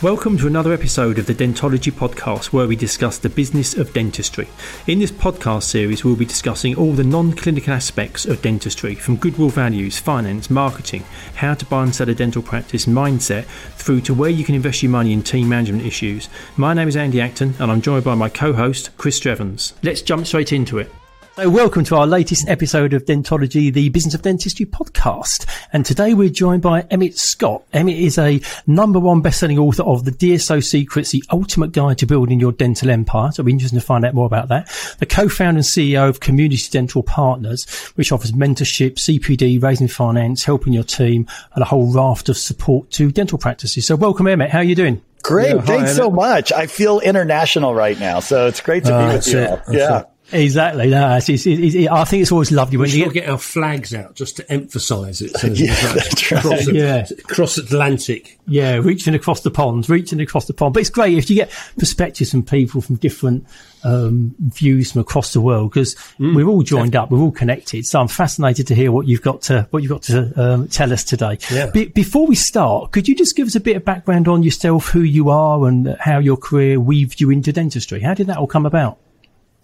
Welcome to another episode of the Dentology Podcast, where we discuss the business of dentistry. In this podcast series, we'll be discussing all the non clinical aspects of dentistry, from goodwill values, finance, marketing, how to buy and sell a dental practice, mindset, through to where you can invest your money in team management issues. My name is Andy Acton, and I'm joined by my co host, Chris Strevens. Let's jump straight into it. So, welcome to our latest episode of Dentology, the Business of Dentistry podcast. And today we're joined by Emmett Scott. Emmett is a number one best-selling author of The DSO Secrets, the ultimate guide to building your dental empire. So, it'll be interesting to find out more about that. The co-founder and CEO of Community Dental Partners, which offers mentorship, CPD, raising finance, helping your team, and a whole raft of support to dental practices. So, welcome, Emmett. How are you doing? Great. Yeah, Thanks hi, so much. I feel international right now. So, it's great to uh, be with you. All. Yeah. It. Exactly. No, it's, it's, it's, I think it's always lovely when we you get, our flags out just to emphasise it. So yeah, that's right. Cross, yeah. cross Atlantic. Yeah, reaching across the pond, reaching across the pond. But it's great if you get perspectives from people from different um, views from across the world because mm, we're all joined up, we're all connected. So I'm fascinated to hear what you've got to what you've got to um, tell us today. Yeah. Be- before we start, could you just give us a bit of background on yourself, who you are, and how your career weaved you into dentistry? How did that all come about?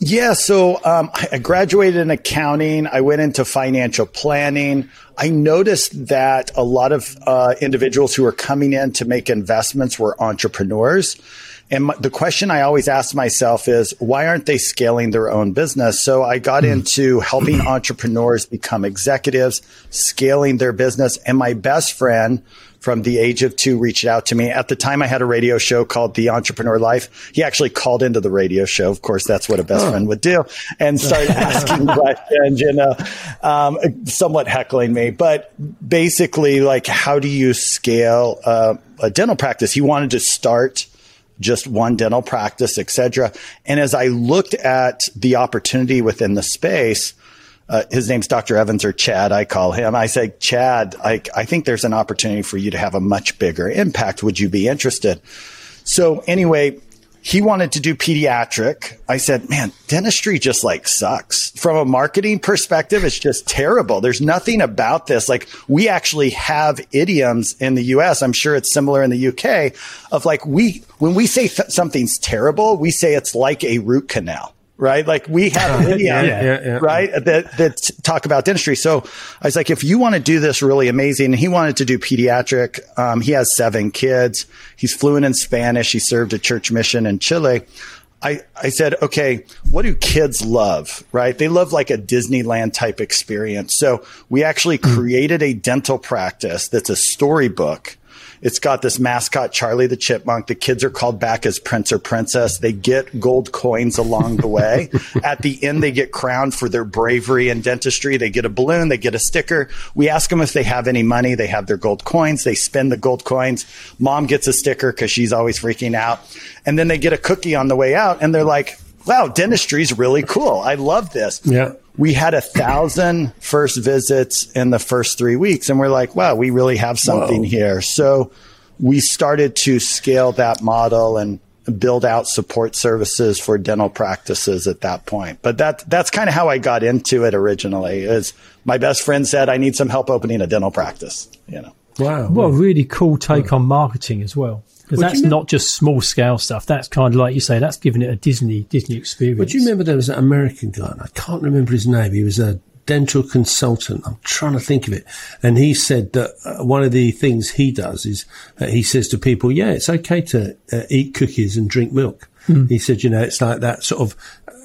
Yeah, so um, I graduated in accounting. I went into financial planning. I noticed that a lot of uh, individuals who were coming in to make investments were entrepreneurs. And my, the question I always ask myself is, why aren't they scaling their own business? So I got hmm. into helping entrepreneurs become executives, scaling their business. And my best friend from the age of two reached out to me. At the time, I had a radio show called The Entrepreneur Life. He actually called into the radio show. Of course, that's what a best oh. friend would do and started asking questions, you know, um, somewhat heckling me. But basically, like, how do you scale uh, a dental practice? He wanted to start just one dental practice, etc. And as I looked at the opportunity within the space, uh, his name's Dr. Evans or Chad, I call him. I say, Chad, I, I think there's an opportunity for you to have a much bigger impact. Would you be interested? So anyway, he wanted to do pediatric. I said, man, dentistry just like sucks. From a marketing perspective, it's just terrible. There's nothing about this. Like we actually have idioms in the US. I'm sure it's similar in the UK of like we, when we say th- something's terrible, we say it's like a root canal right? Like we have a video, yeah, yeah, yeah, right? That, that talk about dentistry. So I was like, if you want to do this really amazing, he wanted to do pediatric. Um, he has seven kids. He's fluent in Spanish. He served a church mission in Chile. I, I said, okay, what do kids love, right? They love like a Disneyland type experience. So we actually hmm. created a dental practice that's a storybook it's got this mascot, Charlie the Chipmunk. The kids are called back as Prince or Princess. They get gold coins along the way. At the end, they get crowned for their bravery in dentistry. They get a balloon, they get a sticker. We ask them if they have any money. They have their gold coins. They spend the gold coins. Mom gets a sticker because she's always freaking out. And then they get a cookie on the way out and they're like, wow, dentistry is really cool. I love this. Yeah we had a thousand first visits in the first three weeks. And we're like, wow, we really have something Whoa. here. So we started to scale that model and build out support services for dental practices at that point. But that, that's kind of how I got into it originally is my best friend said, I need some help opening a dental practice, you know. Wow. Well, really cool take wow. on marketing as well because that's not just small scale stuff. That's kind of like you say, that's giving it a Disney Disney experience. But you remember there was an American guy, I can't remember his name. He was a dental consultant. I'm trying to think of it, and he said that uh, one of the things he does is uh, he says to people, "Yeah, it's okay to uh, eat cookies and drink milk." Mm. He said, "You know, it's like that sort of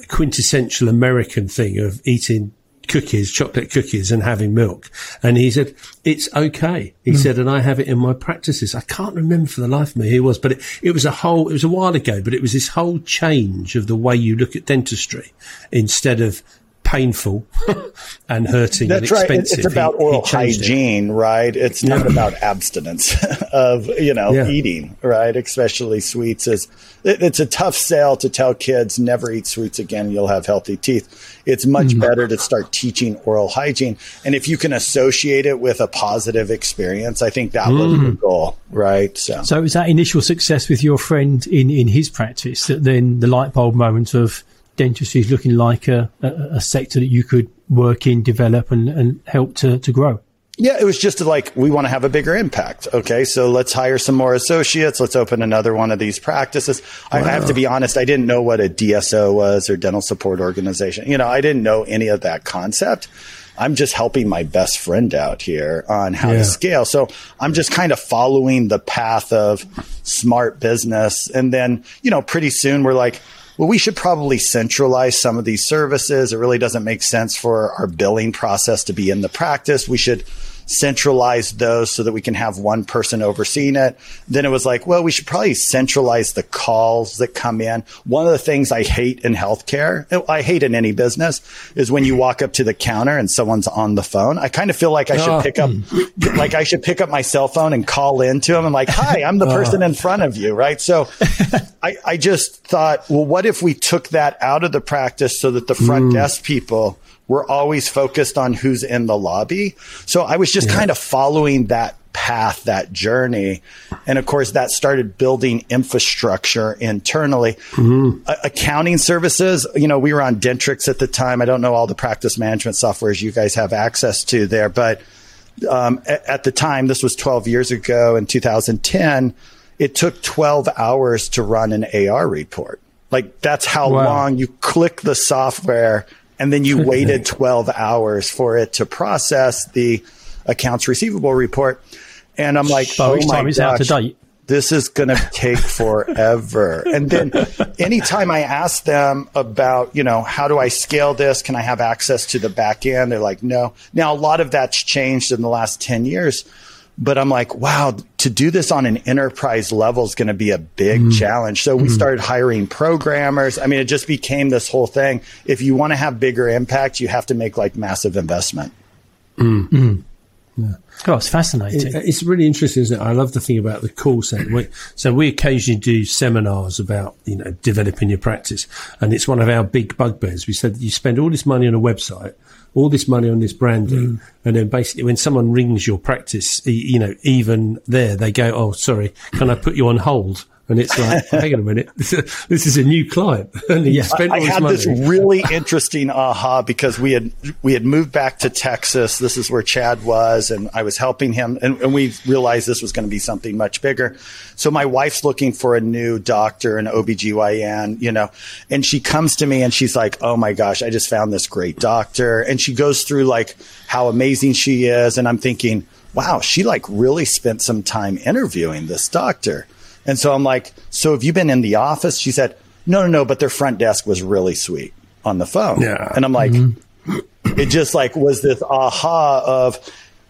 quintessential American thing of eating cookies, chocolate cookies and having milk. And he said, it's okay. He mm. said, and I have it in my practices. I can't remember for the life of me who it was, but it, it was a whole, it was a while ago, but it was this whole change of the way you look at dentistry instead of painful and hurting That's and expensive. Right. It's about he, oral he hygiene, it. right? It's not about abstinence of, you know, yeah. eating, right? Especially sweets is it, it's a tough sell to tell kids never eat sweets again. You'll have healthy teeth. It's much mm. better to start teaching oral hygiene. And if you can associate it with a positive experience, I think that mm. was the goal, right? So, so was that initial success with your friend in, in his practice that then the light bulb moment of, dentistry is looking like a, a, a sector that you could work in, develop, and, and help to, to grow. Yeah, it was just like we want to have a bigger impact. Okay, so let's hire some more associates. Let's open another one of these practices. Wow. I have to be honest, I didn't know what a DSO was or dental support organization. You know, I didn't know any of that concept. I'm just helping my best friend out here on how yeah. to scale. So I'm just kind of following the path of smart business. And then, you know, pretty soon we're like, well, we should probably centralize some of these services. It really doesn't make sense for our billing process to be in the practice. We should centralize those so that we can have one person overseeing it. Then it was like, well, we should probably centralize the calls that come in. One of the things I hate in healthcare, I hate in any business, is when you walk up to the counter and someone's on the phone. I kind of feel like I should oh. pick up, like I should pick up my cell phone and call into them and like, hi, I'm the oh. person in front of you, right? So I, I just thought, well, what if we took that out of the practice so that the front mm. desk people we're always focused on who's in the lobby. So I was just yeah. kind of following that path, that journey. And of course, that started building infrastructure internally. Mm-hmm. Uh, accounting services, you know, we were on Dentrix at the time. I don't know all the practice management softwares you guys have access to there, but um, at, at the time, this was 12 years ago in 2010, it took 12 hours to run an AR report. Like that's how wow. long you click the software and then you waited 12 hours for it to process the accounts receivable report. And I'm like, By oh my gosh, this is going to take forever. and then anytime I ask them about, you know, how do I scale this? Can I have access to the back end? They're like, no. Now, a lot of that's changed in the last 10 years but I'm like, wow, to do this on an enterprise level is going to be a big mm. challenge. So we mm. started hiring programmers. I mean, it just became this whole thing. If you want to have bigger impact, you have to make like massive investment. Mm. Yeah. Oh, it's fascinating. It, it's really interesting, isn't it? I love the thing about the call center. so we occasionally do seminars about, you know, developing your practice. And it's one of our big bugbears. We said you spend all this money on a website all this money on this branding, mm. and then basically when someone rings your practice, you know, even there they go, "Oh, sorry, can I put you on hold?" And it's like, hang on a minute, this is a new client. and you spent I, I had money. this really interesting aha because we had we had moved back to Texas. This is where Chad was, and I was helping him, and, and we realized this was going to be something much bigger. So my wife's looking for a new doctor, an OBGYN, you know, and she comes to me and she's like, "Oh my gosh, I just found this great doctor," and she goes through like how amazing she is, and I'm thinking, wow, she like really spent some time interviewing this doctor. And so I'm like, so have you been in the office? She said, no, no, no, but their front desk was really sweet on the phone. Yeah. And I'm like, mm-hmm. it just like was this aha of,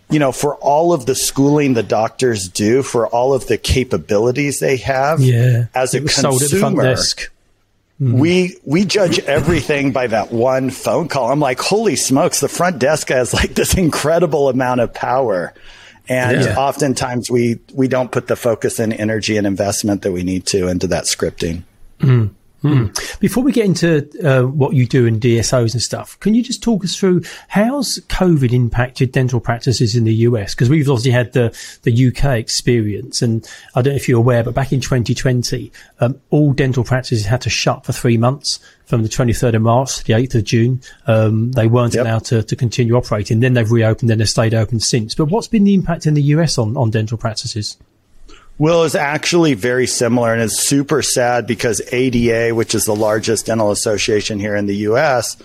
you know, for all of the schooling the doctors do, for all of the capabilities they have, yeah, as a consumer, mm. we we judge everything by that one phone call. I'm like, holy smokes, the front desk has like this incredible amount of power. And yeah. oftentimes we, we don't put the focus and energy and investment that we need to into that scripting. Mm. Mm. Before we get into uh, what you do in DSOs and stuff, can you just talk us through how's COVID impacted dental practices in the US? Because we've obviously had the, the UK experience, and I don't know if you're aware, but back in 2020, um, all dental practices had to shut for three months from the 23rd of March to the 8th of June. Um, they weren't yep. allowed to, to continue operating. Then they've reopened, then they've stayed open since. But what's been the impact in the US on, on dental practices? Will is actually very similar and it's super sad because ADA, which is the largest dental association here in the US,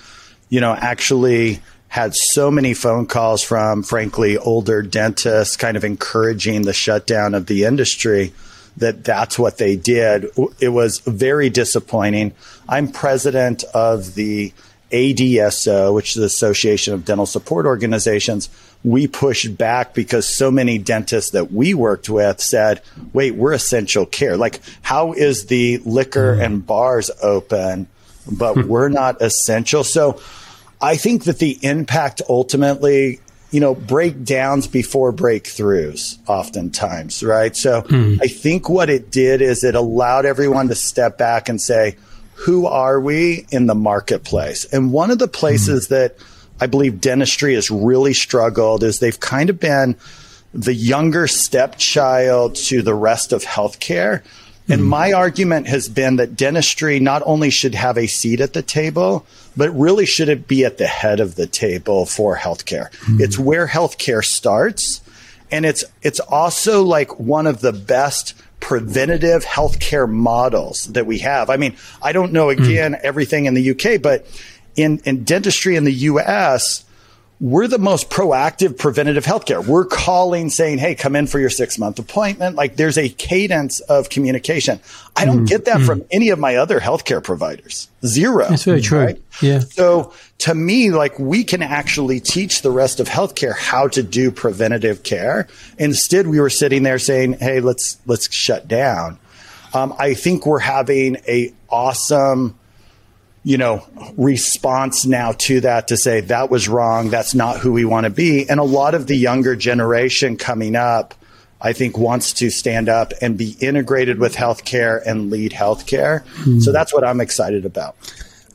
you know, actually had so many phone calls from, frankly, older dentists kind of encouraging the shutdown of the industry that that's what they did. It was very disappointing. I'm president of the ADSO, which is the Association of Dental Support Organizations, we pushed back because so many dentists that we worked with said, wait, we're essential care. Like, how is the liquor mm. and bars open, but hmm. we're not essential? So I think that the impact ultimately, you know, breakdowns before breakthroughs oftentimes, right? So mm. I think what it did is it allowed everyone to step back and say, who are we in the marketplace? And one of the places mm. that I believe dentistry has really struggled is they've kind of been the younger stepchild to the rest of healthcare. And mm my argument has been that dentistry not only should have a seat at the table, but really should it be at the head of the table for healthcare. mm It's where healthcare starts. And it's, it's also like one of the best preventative healthcare models that we have. I mean, I don't know again mm. everything in the UK, but in, in dentistry in the US, we're the most proactive preventative healthcare. We're calling saying, Hey, come in for your six month appointment. Like there's a cadence of communication. I don't mm, get that mm. from any of my other healthcare providers. Zero. That's very true. Right? Yeah. So to me, like we can actually teach the rest of healthcare how to do preventative care. Instead, we were sitting there saying, Hey, let's, let's shut down. Um, I think we're having a awesome, you know, response now to that to say that was wrong. That's not who we want to be. And a lot of the younger generation coming up, I think wants to stand up and be integrated with healthcare and lead healthcare. Mm. So that's what I'm excited about.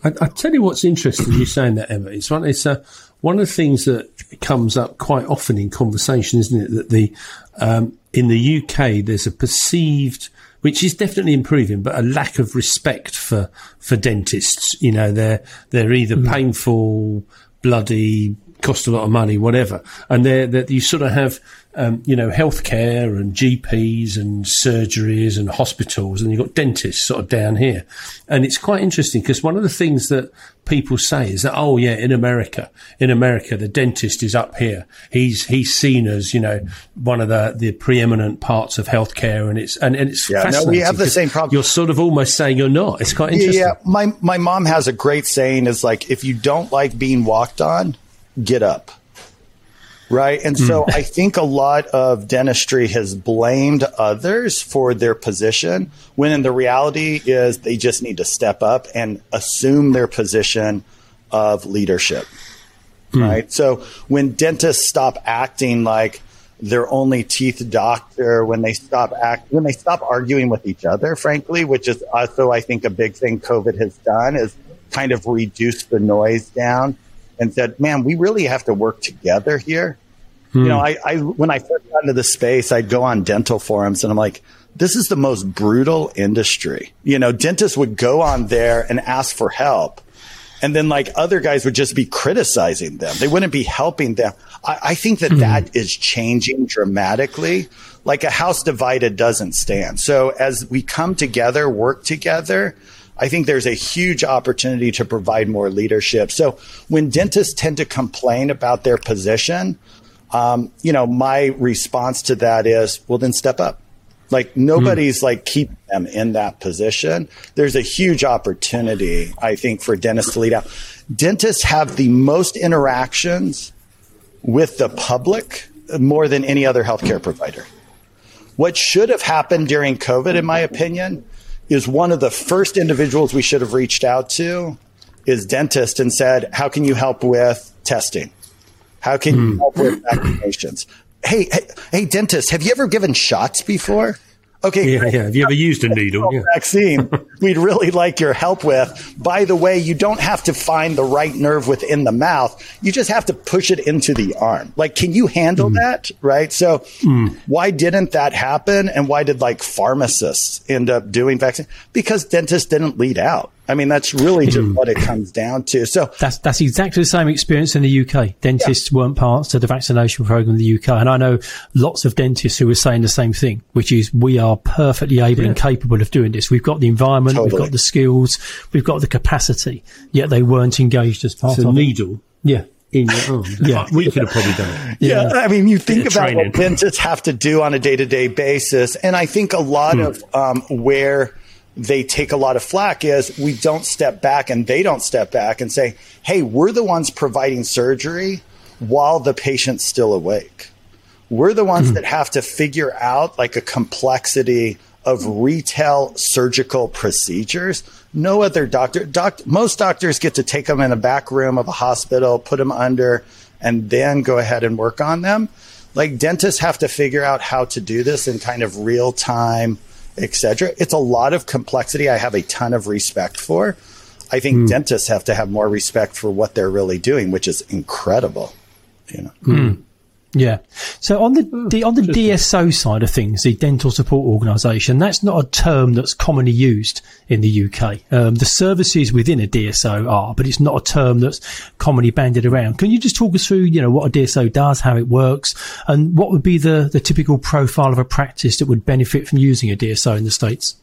I, I, tell you what's interesting. You saying that, Emmett. It's one. It's uh, one of the things that comes up quite often in conversation, isn't it? That the um, in the UK there's a perceived which is definitely improving, but a lack of respect for, for dentists. You know, they're, they're either mm. painful, bloody, cost a lot of money, whatever. And they're, that you sort of have, um, you know, healthcare and GPs and surgeries and hospitals, and you've got dentists sort of down here. And it's quite interesting because one of the things that people say is that, oh yeah, in America, in America, the dentist is up here. He's, he's seen as, you know, one of the, the preeminent parts of healthcare. And it's, and, and it's yeah, fascinating. No, we have the same problem. You're sort of almost saying you're not. It's quite interesting. Yeah. My, my mom has a great saying is like, if you don't like being walked on, get up. Right. And so mm. I think a lot of dentistry has blamed others for their position when in the reality is they just need to step up and assume their position of leadership. Mm. Right. So when dentists stop acting like their only teeth doctor, when they stop act, when they stop arguing with each other, frankly, which is also, I think, a big thing COVID has done is kind of reduce the noise down and said, man, we really have to work together here. Hmm. You know, I, I, when I first got into the space, I'd go on dental forums and I'm like, this is the most brutal industry. You know, dentists would go on there and ask for help. And then like other guys would just be criticizing them. They wouldn't be helping them. I, I think that hmm. that is changing dramatically. Like a house divided doesn't stand. So as we come together, work together, I think there's a huge opportunity to provide more leadership. So when dentists tend to complain about their position, um, you know, my response to that is, well, then step up. Like nobody's mm. like keeping them in that position. There's a huge opportunity, I think, for dentists to lead out. Dentists have the most interactions with the public more than any other healthcare provider. What should have happened during COVID, in my opinion, is one of the first individuals we should have reached out to is dentist and said, how can you help with testing? How can you hmm. help with vaccinations? Hey, hey, hey, dentist, have you ever given shots before? Okay. Yeah, yeah. Have you ever used a needle? Yeah. Vaccine. we'd really like your help with. By the way, you don't have to find the right nerve within the mouth. You just have to push it into the arm. Like, can you handle mm. that? Right. So mm. why didn't that happen? And why did like pharmacists end up doing vaccine? Because dentists didn't lead out. I mean, that's really just mm. what it comes down to. So that's that's exactly the same experience in the UK. Dentists yeah. weren't part of the vaccination program in the UK, and I know lots of dentists who were saying the same thing, which is we are perfectly able yeah. and capable of doing this. We've got the environment, totally. we've got the skills, we've got the capacity. Yet they weren't engaged as part it's of a needle. It. Yeah in your arm. yeah, we could have probably done it. Yeah. yeah. I mean, you think about training. what dentists have to do on a day to day basis, and I think a lot mm. of um, where they take a lot of flack is we don't step back and they don't step back and say, hey, we're the ones providing surgery while the patient's still awake. We're the ones mm-hmm. that have to figure out like a complexity of retail surgical procedures. No other doctor, doc, most doctors get to take them in a back room of a hospital, put them under, and then go ahead and work on them. Like dentists have to figure out how to do this in kind of real time etc. It's a lot of complexity I have a ton of respect for. I think mm. dentists have to have more respect for what they're really doing, which is incredible. You know. Mm. Yeah. So on the, the on the DSO side of things, the Dental Support Organisation, that's not a term that's commonly used in the UK. Um, the services within a DSO are, but it's not a term that's commonly banded around. Can you just talk us through, you know, what a DSO does, how it works, and what would be the, the typical profile of a practice that would benefit from using a DSO in the States?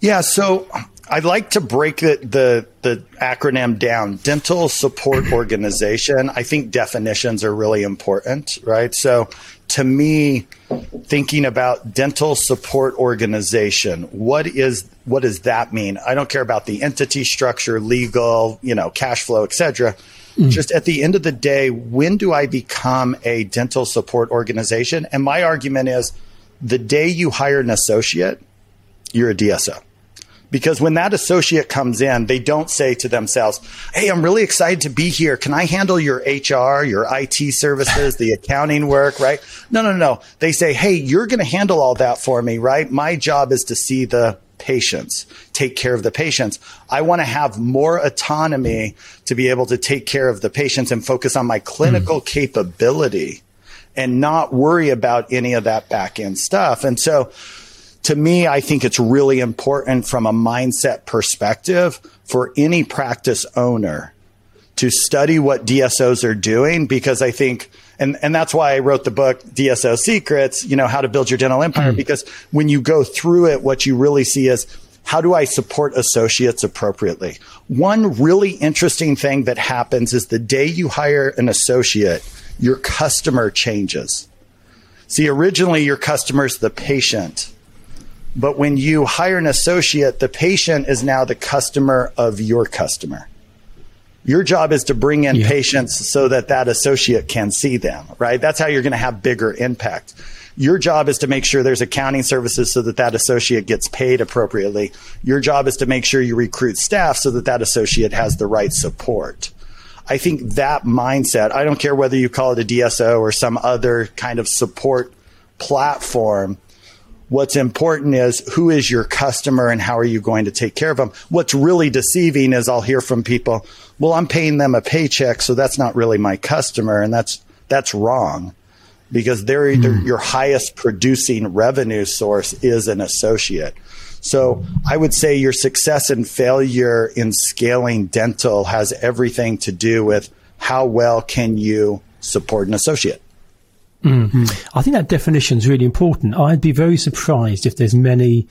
Yeah, so I'd like to break the, the, the acronym down. Dental support organization. I think definitions are really important, right? So to me, thinking about dental support organization, what is what does that mean? I don't care about the entity structure, legal, you know, cash flow, etc. Mm. Just at the end of the day, when do I become a dental support organization? And my argument is the day you hire an associate, you're a DSO. Because when that associate comes in, they don't say to themselves, Hey, I'm really excited to be here. Can I handle your HR, your IT services, the accounting work, right? No, no, no. They say, Hey, you're going to handle all that for me, right? My job is to see the patients, take care of the patients. I want to have more autonomy to be able to take care of the patients and focus on my clinical mm. capability and not worry about any of that back end stuff. And so, to me, I think it's really important from a mindset perspective for any practice owner to study what DSOs are doing because I think and and that's why I wrote the book DSO Secrets, you know, how to build your dental empire mm. because when you go through it what you really see is how do I support associates appropriately? One really interesting thing that happens is the day you hire an associate, your customer changes. See, originally your customer is the patient. But when you hire an associate, the patient is now the customer of your customer. Your job is to bring in yeah. patients so that that associate can see them, right? That's how you're going to have bigger impact. Your job is to make sure there's accounting services so that that associate gets paid appropriately. Your job is to make sure you recruit staff so that that associate has the right support. I think that mindset, I don't care whether you call it a DSO or some other kind of support platform, What's important is who is your customer and how are you going to take care of them? What's really deceiving is I'll hear from people, well, I'm paying them a paycheck, so that's not really my customer. And that's, that's wrong because they're either mm. your highest producing revenue source is an associate. So I would say your success and failure in scaling dental has everything to do with how well can you support an associate. Mm-hmm. I think that definition is really important. I'd be very surprised if there's many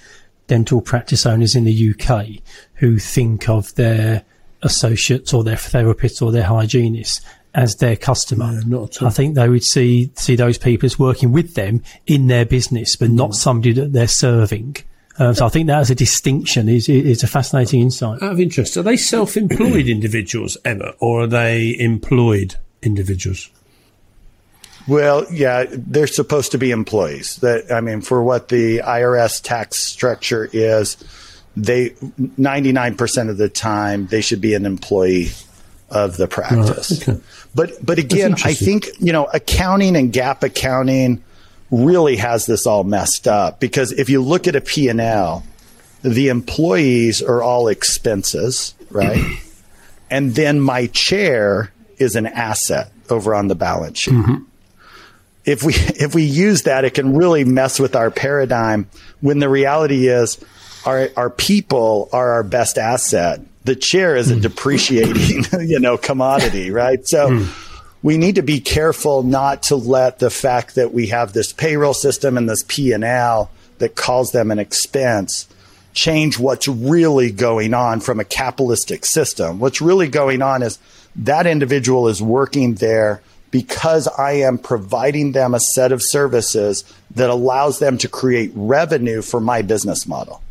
dental practice owners in the UK who think of their associates or their therapists or their hygienists as their customer. No, I think they would see see those people as working with them in their business, but not somebody that they're serving. Um, so I think that as a distinction is is a fascinating insight. Out of interest, are they self-employed individuals, Emmett, or are they employed individuals? Well, yeah, they're supposed to be employees. That I mean, for what the IRS tax structure is, they 99% of the time they should be an employee of the practice. okay. But but again, I think, you know, accounting and GAAP accounting really has this all messed up because if you look at a P&L, the employees are all expenses, right? and then my chair is an asset over on the balance sheet. Mm-hmm if we if we use that, it can really mess with our paradigm. When the reality is, our our people are our best asset. The chair is a mm. depreciating, you know, commodity, right? So. Mm. We need to be careful not to let the fact that we have this payroll system and this P and L that calls them an expense change what's really going on from a capitalistic system. What's really going on is that individual is working there because I am providing them a set of services that allows them to create revenue for my business model.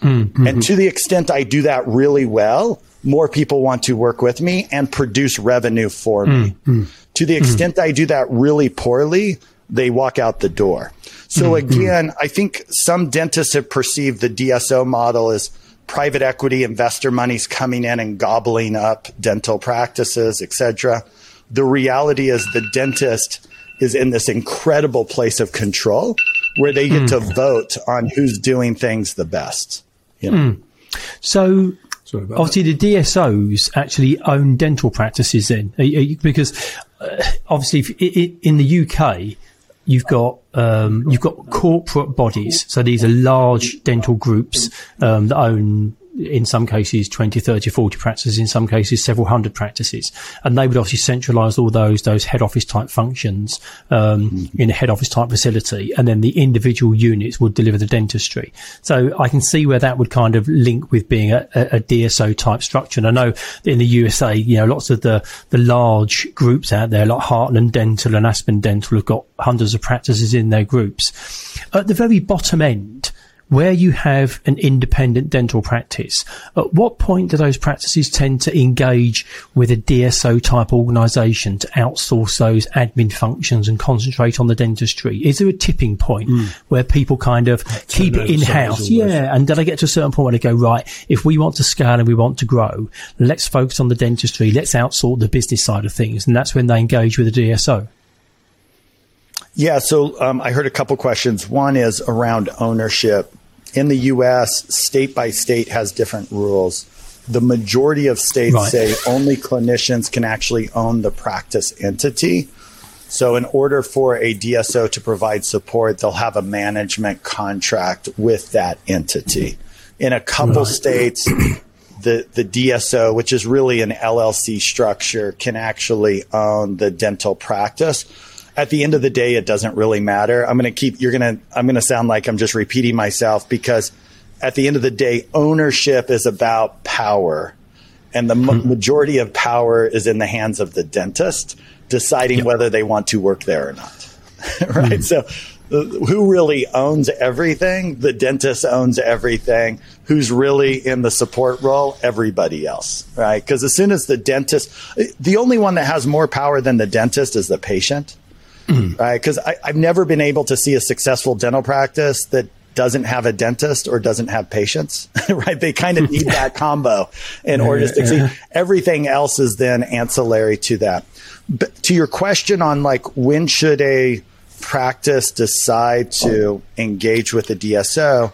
Mm-hmm. And to the extent I do that really well, more people want to work with me and produce revenue for me. Mm-hmm. To the extent mm-hmm. I do that really poorly, they walk out the door. So again, I think some dentists have perceived the DSO model as private equity investor money's coming in and gobbling up dental practices, et cetera the reality is the dentist is in this incredible place of control where they get mm. to vote on who's doing things the best. You know? Mm. So obviously that. the DSOs actually own dental practices then because uh, obviously in the UK, you've got um, you've got corporate bodies. So these are large dental groups um, that own in some cases 20, 30, 40 practices, in some cases several hundred practices. And they would obviously centralize all those, those head office type functions, um, mm-hmm. in a head office type facility. And then the individual units would deliver the dentistry. So I can see where that would kind of link with being a, a, a DSO type structure. And I know in the USA, you know, lots of the, the large groups out there, like Heartland Dental and Aspen Dental have got hundreds of practices in their groups. At the very bottom end, where you have an independent dental practice, at what point do those practices tend to engage with a DSO type organisation to outsource those admin functions and concentrate on the dentistry? Is there a tipping point mm. where people kind of keep it in house? Yeah. And do I get to a certain point where they go, right, if we want to scale and we want to grow, let's focus on the dentistry, let's outsource the business side of things. And that's when they engage with a DSO. Yeah, so um, I heard a couple questions. One is around ownership in the US, state by state has different rules. The majority of states right. say only clinicians can actually own the practice entity. So, in order for a DSO to provide support, they'll have a management contract with that entity. In a couple right. states, the, the DSO, which is really an LLC structure, can actually own the dental practice at the end of the day, it doesn't really matter. I'm going to keep, you're going to, I'm going to sound like I'm just repeating myself because at the end of the day, ownership is about power. And the mm-hmm. majority of power is in the hands of the dentist deciding yep. whether they want to work there or not. right. Mm-hmm. So, uh, who really owns everything? The dentist owns everything. Who's really in the support role? Everybody else, right? Because as soon as the dentist, the only one that has more power than the dentist is the patient. Mm. right? Because I've never been able to see a successful dental practice that doesn't have a dentist or doesn't have patients, right? They kind of need that combo in order to succeed. Everything else is then ancillary to that. But to your question on like when should a practice decide to oh. engage with the DSO?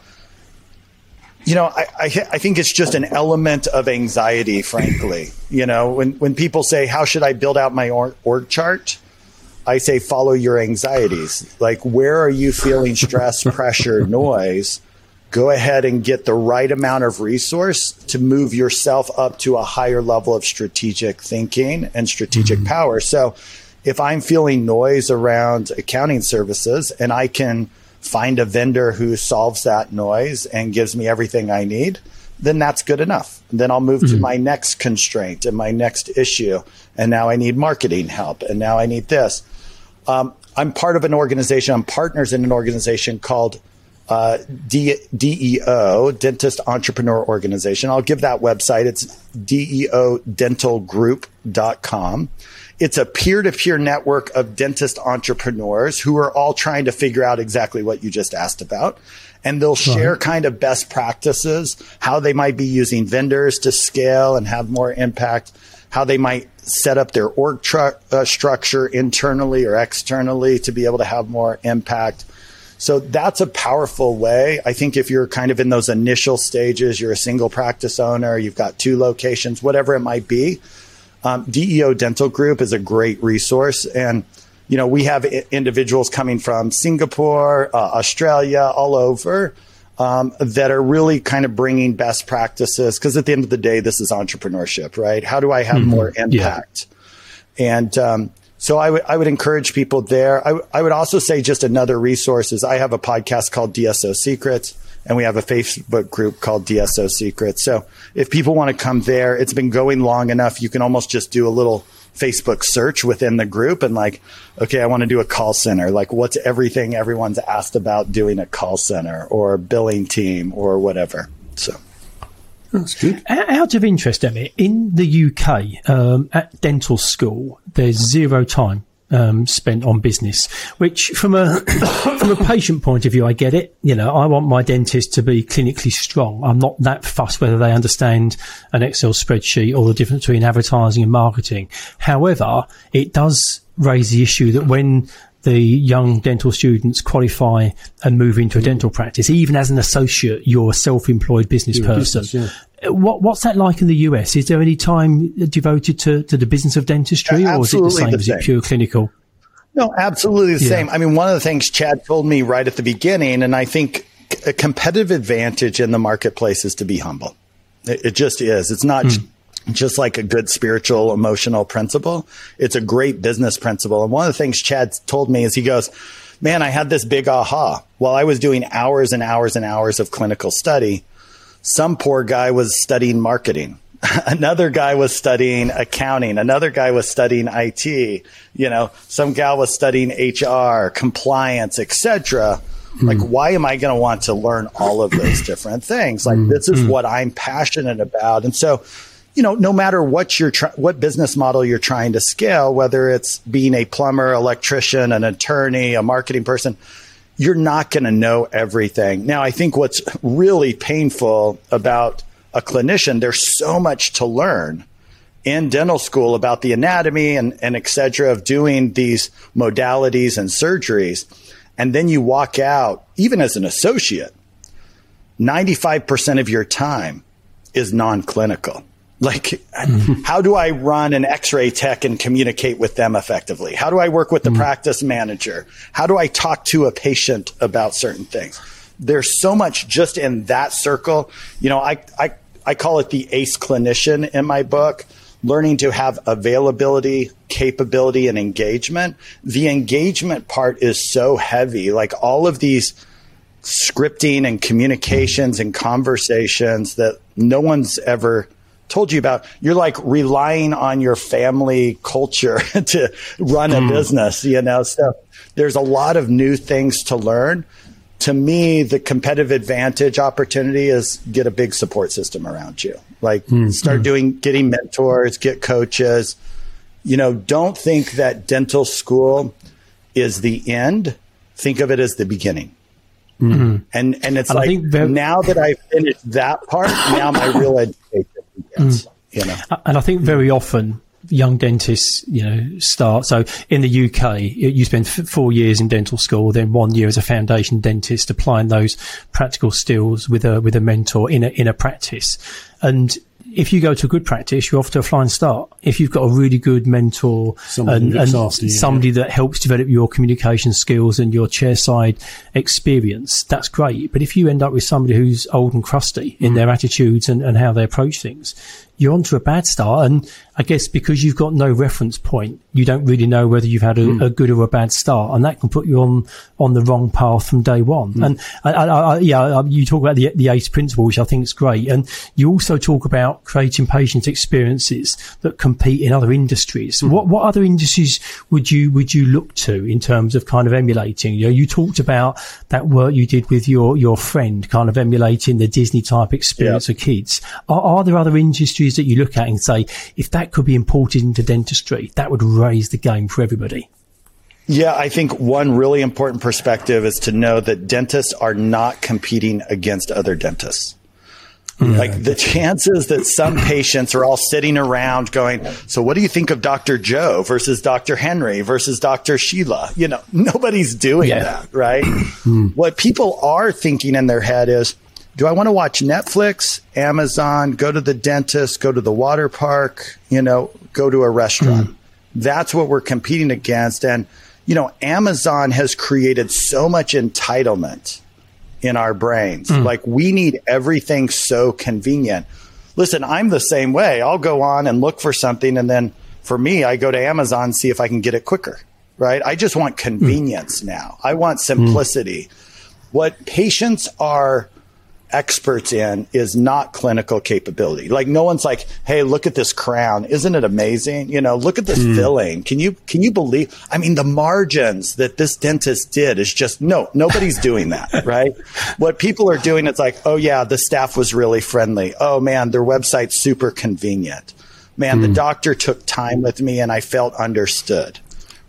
You know, I, I, I think it's just an element of anxiety, frankly. You know, when, when people say, How should I build out my org, org chart? I say follow your anxieties. Like, where are you feeling stress, pressure, noise? Go ahead and get the right amount of resource to move yourself up to a higher level of strategic thinking and strategic mm-hmm. power. So, if I'm feeling noise around accounting services and I can find a vendor who solves that noise and gives me everything I need, then that's good enough. Then I'll move mm-hmm. to my next constraint and my next issue. And now I need marketing help. And now I need this. Um, I'm part of an organization. I'm partners in an organization called uh, D- DEO, Dentist Entrepreneur Organization. I'll give that website. It's deodentalgroup.com. It's a peer to peer network of dentist entrepreneurs who are all trying to figure out exactly what you just asked about. And they'll share right. kind of best practices, how they might be using vendors to scale and have more impact, how they might set up their org uh, structure internally or externally to be able to have more impact. So that's a powerful way. I think if you're kind of in those initial stages, you're a single practice owner, you've got two locations, whatever it might be, um, DEO Dental Group is a great resource. And, you know, we have individuals coming from Singapore, uh, Australia, all over um, that are really kind of bringing best practices. Because at the end of the day, this is entrepreneurship, right? How do I have mm-hmm. more impact? Yeah. And um, so I would I would encourage people there. I, w- I would also say just another resource is I have a podcast called DSO Secrets. And we have a Facebook group called DSO Secrets. So if people want to come there, it's been going long enough. You can almost just do a little Facebook search within the group and like, okay, I want to do a call center. Like, what's everything everyone's asked about doing a call center or billing team or whatever. So. That's good. Out of interest, Emmett, in the UK, um, at dental school, there's zero time um, spent on business, which from a from a patient point of view, I get it. You know, I want my dentist to be clinically strong. I'm not that fussed whether they understand an Excel spreadsheet or the difference between advertising and marketing. However, it does raise the issue that when the young dental students qualify and move into a mm. dental practice. Even as an associate, you're a self-employed business You're person. business, yeah. Uh, what, what's that like in the US? Is there any time devoted to, to the business of dentistry, or is it the same? the Is it pure clinical? No, absolutely the Yeah. same. I mean, one of the things Chad told me right at the beginning, and I think a competitive advantage in the marketplace is to be humble. It, it just is. It's not hmm. j- just like a good spiritual, emotional principle. It's a great business principle. And one of the things Chad told me is he goes, Man, I had this big aha. While I was doing hours and hours and hours of clinical study, some poor guy was studying marketing. Another guy was studying accounting. Another guy was studying IT. You know, some gal was studying HR, compliance, etc. Hmm. Like, why am I going to want to learn all of those different things? Like, hmm. this is hmm. what I'm passionate about. And so, you know, no matter what you're try- what business model you're trying to scale, whether it's being a plumber, electrician, an attorney, a marketing person, you're not going to know everything. Now, I think what's really painful about a clinician, there's so much to learn in dental school about the anatomy and, and et cetera of doing these modalities and surgeries. And then you walk out, even as an associate, 95% of your time is non clinical. Like, how do I run an x ray tech and communicate with them effectively? How do I work with the mm-hmm. practice manager? How do I talk to a patient about certain things? There's so much just in that circle. You know, I, I, I call it the ACE clinician in my book, learning to have availability, capability, and engagement. The engagement part is so heavy. Like all of these scripting and communications and conversations that no one's ever told you about. You're like relying on your family culture to run a business, you know? So there's a lot of new things to learn. To me, the competitive advantage opportunity is get a big support system around you. Like start doing, getting mentors, get coaches. You know, don't think that dental school is the end. Think of it as the beginning. And and it's I like ver- now that I've finished that part, now my real education begins. You know, And I think very often young dentists, you know, start. So in the UK, you spend f- four years in dental school, then one year as a foundation dentist, applying those practical skills with a with a mentor in a in a practice. And if you go to a good practice, you're off to a flying start. If you've got a really good mentor Someone and, and after you, somebody that helps develop your communication skills and your chairside experience, that's great. But if you end up with somebody who's old and crusty in mm. their attitudes and, and how they approach things, you're onto a bad start. And I guess because you've got no reference point, you don't really know whether you've had a, hmm. a good or a bad start, and that can put you on on the wrong path from day one. Hmm. And I, I, I, yeah, you talk about the the ACE principle, which I think is great, and you also talk about creating patient experiences that compete in other industries. Hmm. What what other industries would you would you look to in terms of kind of emulating? You know, you talked about that work you did with your your friend, kind of emulating the Disney type experience for kids. Are, are there other industries that you look at and say, if that could be imported into dentistry, that would raise the game for everybody? Yeah, I think one really important perspective is to know that dentists are not competing against other dentists. Like the chances that some patients are all sitting around going, So, what do you think of Dr. Joe versus Dr. Henry versus Dr. Sheila? You know, nobody's doing Yeah. that, right? Hmm. What people are thinking in their head is, Do I want to watch Netflix, Amazon, go to the dentist, go to the water park, you know, go to a restaurant? Hmm. That's what we're competing against. And, you know, Amazon has created so much entitlement in our brains. Hmm. Like we need everything so convenient. Listen, I'm the same way. I'll go on and look for something and then for me, I go to Amazon see if I can get it quicker. Right? I just want hmm. convenience now. I want simplicity. What patients are experts in is not clinical capability. Like no one's like, "Hey, look at this crown. Isn't it amazing? You know, look at this hmm. filling. Can you can you believe I mean the margins that this dentist did is just no, nobody's doing that, right? What people are doing it's like, "Oh yeah, the staff was really friendly. Oh man, their website's super convenient. Man, the hmm. doctor took time with me and I felt understood."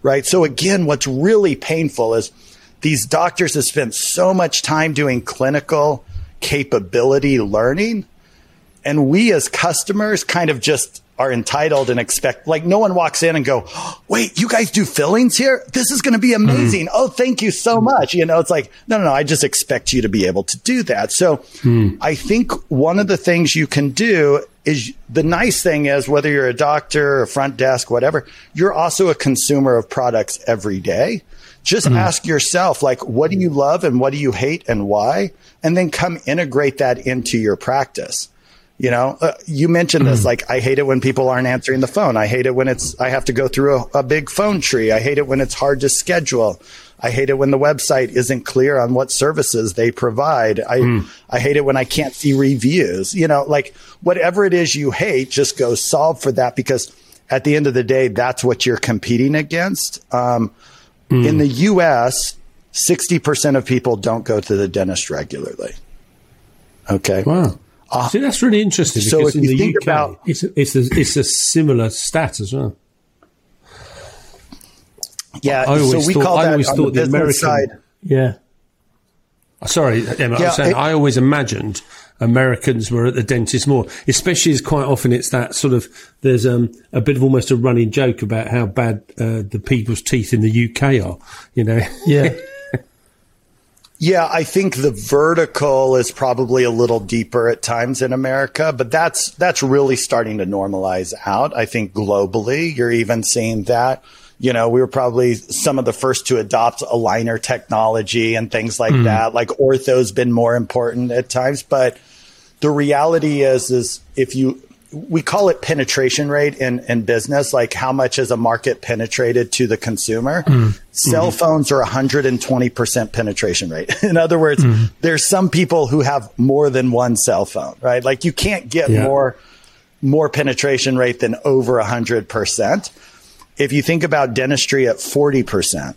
Right? So again, what's really painful is these doctors have spent so much time doing clinical capability learning. And we as customers kind of just are entitled and expect like no one walks in and go wait you guys do fillings here? This is going to be amazing. Mm. oh thank you so much. You know it's like no no no i just expect you to be able to do that. So mm. i think one of the things you can do is the nice thing is whether you're a doctor or front desk whatever you're also a consumer of products every day. Just mm. ask yourself like what do you love and what do you hate and why? And then come integrate that into your practice you know, uh, you mentioned this. Mm. Like, I hate it when people aren't answering the phone. I hate it when it's, I have to go through a, a, big phone tree. I hate it when it's hard to schedule. I hate it when the website isn't clear on what services they provide. I, mm. I hate it when I can't see reviews. You know, like whatever it is you hate, just go solve for that because at the end of the day, that's what you're competing against. Um, mm. In the US, 60% of people don't go to the dentist regularly. Okay. Wow. Uh, See, that's really interesting. So if in you think UK, about, it's a, it's a, it's a similar stat as well. Yeah, I always so we thought, call that I always thought the, the American side. Yeah. Sorry, Emmett. Yeah, I, saying, it, I always imagined Americans were at the dentist more, especially as quite often it's that sort of there's um, a bit of almost a running joke about how bad uh, the people's teeth in the UK are. You know. Yeah. Yeah, I think the vertical is probably a little deeper at times in America, but that's that's really starting to normalize out. I think globally, you're even seeing that. You know, we were probably some of the first to adopt aligner technology and things like mm. that. Like ortho's been more important at times, but the reality is is if you we call it penetration rate in, in business, like how much is a market penetrated to the consumer. Mm. Cell mm-hmm. phones are 120% penetration rate. in other words, mm. there's some people who have more than one cell phone, right? Like you can't get yeah. more, more penetration rate than over 100%. If you think about dentistry at 40%,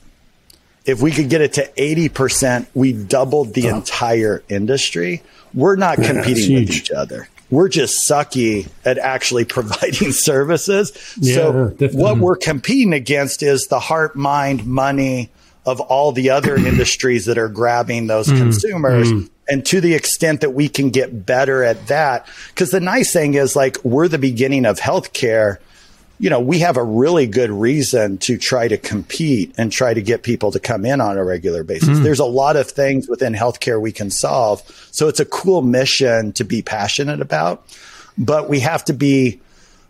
if we could get it to 80%, we doubled the oh. entire industry. We're not competing with each other we're just sucky at actually providing services. Yeah, so definitely. what we're competing against is the heart, mind, money of all the other industries that are grabbing those mm, consumers. Mm. And to the extent that we can get better at that, because the nice thing is like we're the beginning of healthcare you know, we have a really good reason to try to compete and try to get people to come in on a regular basis. Mm. There's a lot of things within healthcare we can solve. So it's a cool mission to be passionate about, but we have to be,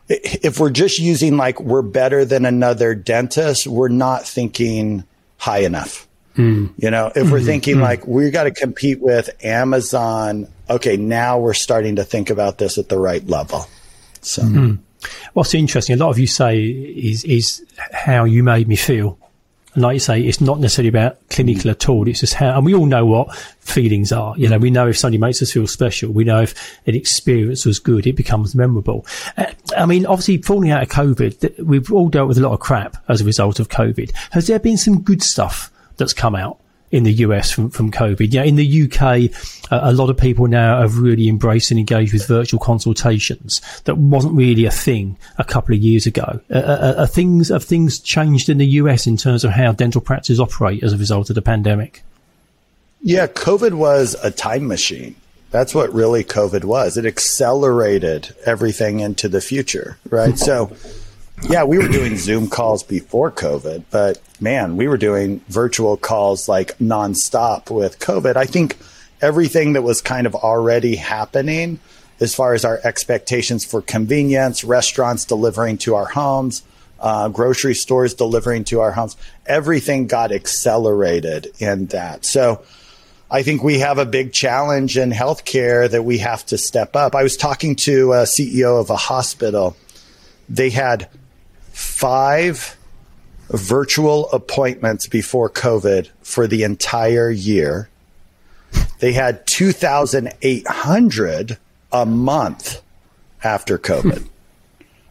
if we're just using like we're better than another dentist, we're not thinking high enough. Mm. You know, if we're hmm. thinking mm. like we've got to compete with Amazon, okay, now we're starting to think about this at the right level. So. Mm. What's interesting, a lot of you say is is how you made me feel. And like you say, it's not necessarily about clinical at all. It's just how, and we all know what feelings are. You know, we know if somebody makes us feel special. We know if an experience was good, it becomes memorable. Uh, I mean, obviously, falling out of COVID, we've all dealt with a lot of crap as a result of COVID. Has there been some good stuff that's come out? In the US from, from COVID. Yeah, in the UK, uh, a lot of people now have really embraced and engaged with virtual consultations. That wasn't really a thing a couple of years ago. Uh, uh, are things have things changed in the US in terms of how dental practices operate as a result of the pandemic? Yeah, COVID was a time machine. That's what really COVID was. It accelerated everything into the future, right? so yeah, we were doing Zoom calls before COVID, but man, we were doing virtual calls like nonstop with COVID. I think everything that was kind of already happening as far as our expectations for convenience, restaurants delivering to our homes, uh, grocery stores delivering to our homes, everything got accelerated in that. So I think we have a big challenge in healthcare that we have to step up. I was talking to a CEO of a hospital. They had five virtual appointments before COVID for the entire year. They had 2,800 a month after COVID.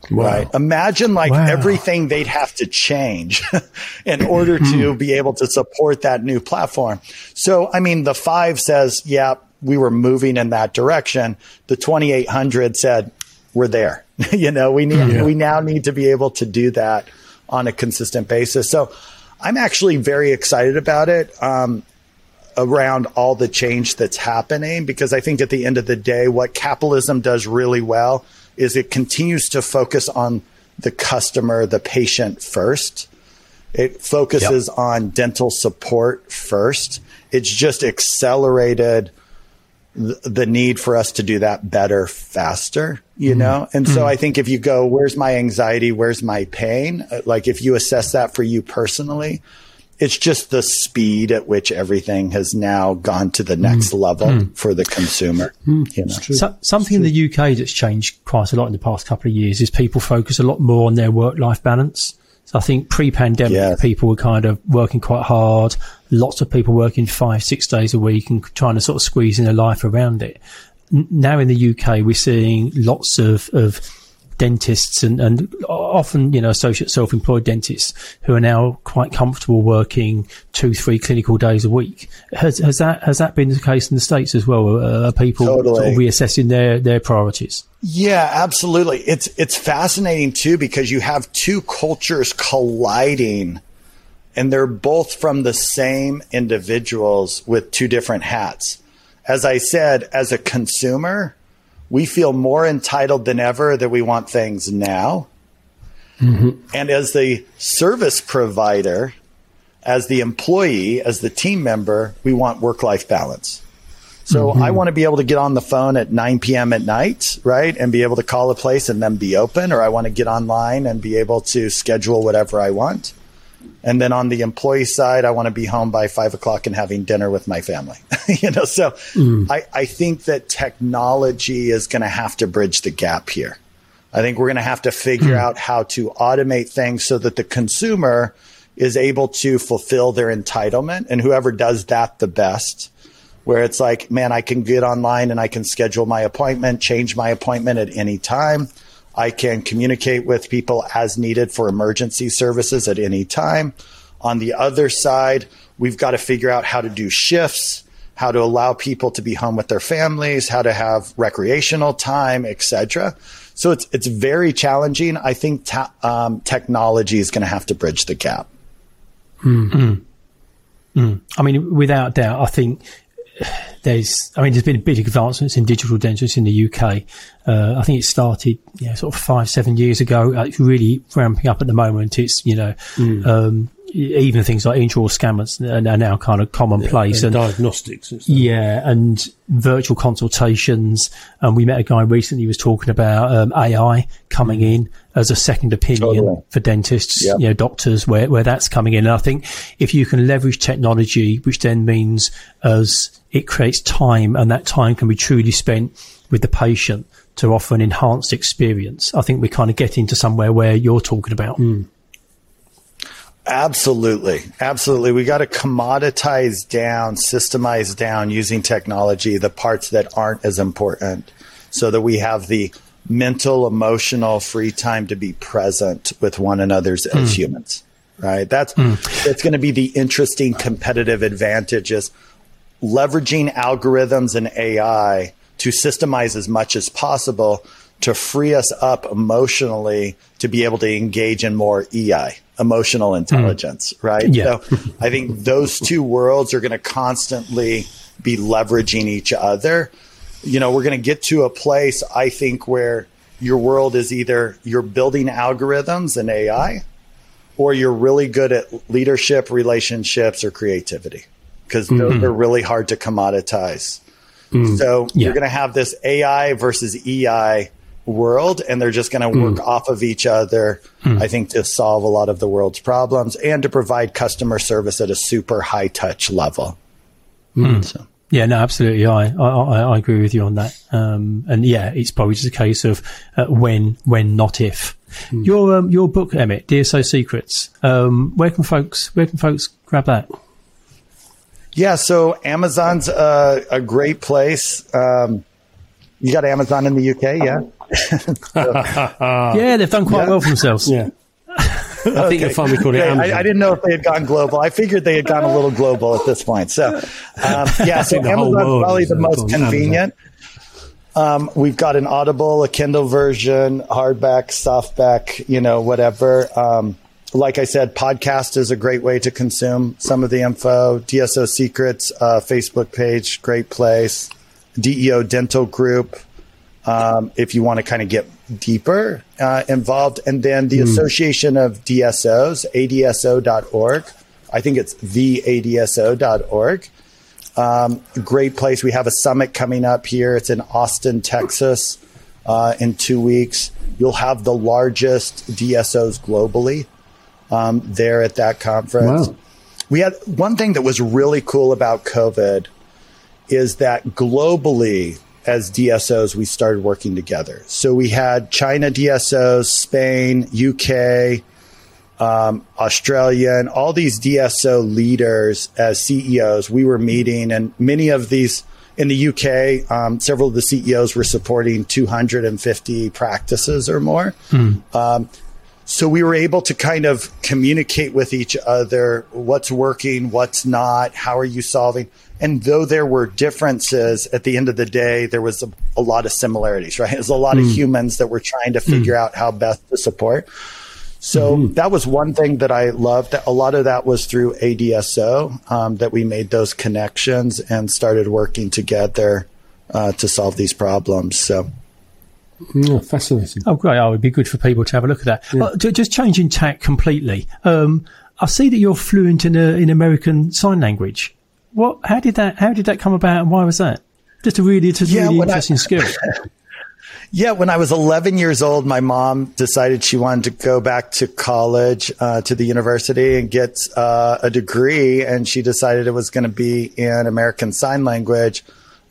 Wow. Right. Imagine like wow. everything they'd have to change in order to be able to support that new platform. So, I mean, the five says, yeah, we were moving in that direction. The 2800 said, we're there. you know, we need, yeah. we now need to be able to do that on a consistent basis. So I'm actually very excited about it. Um, around all the change that's happening because I think at the end of the day, what capitalism does really well is it continues to focus on the customer, the patient first. It focuses yep. on dental support first. It's just accelerated the need for us to do that better faster you mm know? And mm so i think if you go where's my anxiety? Where's my pain? Uh, like if you assess that for you personally it's just the speed at which everything has now gone to the next mm level mm. for the consumer you know? so, something in the uk that's changed quite a lot in the past couple of years is people focus a lot more on their work life balance so I think pre-pandemic, yes. people were kind of working quite hard. Lots of people working five, six days a week and trying to sort of squeeze in their life around it. Now in the UK, we're seeing lots of, of dentists and, and often, you know, associate self-employed dentists who are now quite comfortable working two, three clinical days a week. Has, has that, has that been the case in the States as well? Are people totally. sort of reassessing their, their priorities? Yeah, absolutely. It's, it's fascinating too, because you have two cultures colliding and they're both from the same individuals with two different hats. As I said, as a consumer, we feel more entitled than ever that we want things now. Mm-hmm. And as the service provider, as the employee, as the team member, we want work life balance. So mm-hmm. I want to be able to get on the phone at 9 p.m. at night, right? And be able to call a place and then be open, or I want to get online and be able to schedule whatever I want. And then on the employee side, I want to be home by five o'clock and having dinner with my family. you know, so mm. I, I think that technology is going to have to bridge the gap here. I think we're going to have to figure mm. out how to automate things so that the consumer is able to fulfill their entitlement and whoever does that the best where it's like, man, I can get online and I can schedule my appointment, change my appointment at any time. I can communicate with people as needed for emergency services at any time. On the other side, we've got to figure out how to do shifts, how to allow people to be home with their families, how to have recreational time, etc. So it's it's very challenging. I think ta- um, technology is going to have to bridge the gap. Mm-hmm. Mm. I mean, without doubt, I think there's, I mean, there's been a big advancements in digital dentistry in the UK. Uh, I think it started, you know, sort of five, seven years ago. Uh, it's really ramping up at the moment. It's, you know, mm. um, even things like intraoral scanners are now kind of commonplace yeah, and, and, diagnostics. And yeah, and virtual consultations. And we met a guy recently who was talking about um, AI coming in as a second opinion totally. for dentists, yep. you know, doctors, where, where that's coming in. And I think if you can leverage technology, which then means as it creates time and that time can be truly spent with the patient to offer an enhanced experience, I think we kind of get into somewhere where you're talking about. Mm. Absolutely. Absolutely. We got to commoditize down, systemize down using technology the parts that aren't as important so that we have the mental, emotional free time to be present with one another's mm. as humans. Right. That's, mm. that's going to be the interesting competitive advantages leveraging algorithms and AI to systemize as much as possible to free us up emotionally to be able to engage in more EI, emotional intelligence, mm. right? Yeah. So I think those two worlds are going to constantly be leveraging each other. You know, we're going to get to a place, I think, where your world is either you're building algorithms and AI or you're really good at leadership, relationships, or creativity because mm-hmm. those are really hard to commoditize. Mm. So yeah. you're going to have this AI versus EI world, and they're just going to work mm. off of each other, mm. I think, to solve a lot of the world's problems and to provide customer service at a super high touch level. Mm. So. Yeah, no, absolutely. I, I, I agree with you on that. Um, and yeah, it's probably just a case of uh, when, when, not if. Mm. Your, um, your book, Emmett, DSO Secrets. Um, where can folks, where can folks grab that? Yeah, so Amazon's a, a great place. Um, you got Amazon in the UK, yeah? yeah, they've done quite yeah. well for themselves. Yeah. I think you'll find we called it I, I, didn't know if they had gone global. I figured they had gone a little global at this point. So, um, yeah, so Amazon's probably the most convenient. Um, we've got an Audible, a Kindle version, hardback, softback, you know, whatever. Um, like I said, podcast is a great way to consume some of the info. DSO Secrets uh, Facebook page, great place. DEO Dental Group, um, if you want to kind of get deeper uh, involved. And then the mm. Association of DSOs, adso.org. I think it's theadso.org. Um, great place. We have a summit coming up here. It's in Austin, Texas, uh, in two weeks. You'll have the largest DSOs globally um, there at that conference. Wow. We had one thing that was really cool about COVID is that globally, as DSOs, we started working together. So we had China DSOs, Spain, UK, um, Australia, and all these DSO leaders as CEOs. We were meeting, and many of these in the UK, um, several of the CEOs were supporting 250 practices or more. Hmm. Um, so we were able to kind of communicate with each other what's working, what's not, how are you solving. And though there were differences, at the end of the day, there was a, a lot of similarities, right? There's a lot mm. of humans that were trying to figure mm. out how best to support. So mm-hmm. that was one thing that I loved. A lot of that was through ADSO um, that we made those connections and started working together uh, to solve these problems. So Oh, fascinating. Oh, great. Oh, it'd be good for people to have a look at that. Yeah. Uh, just changing tack completely. Um, I see that you're fluent in, a, in American Sign Language. What? How did that? How did that come about, and why was that? Just a really, just yeah, really interesting I, skill. yeah, when I was 11 years old, my mom decided she wanted to go back to college, uh, to the university, and get uh, a degree, and she decided it was going to be in American Sign Language.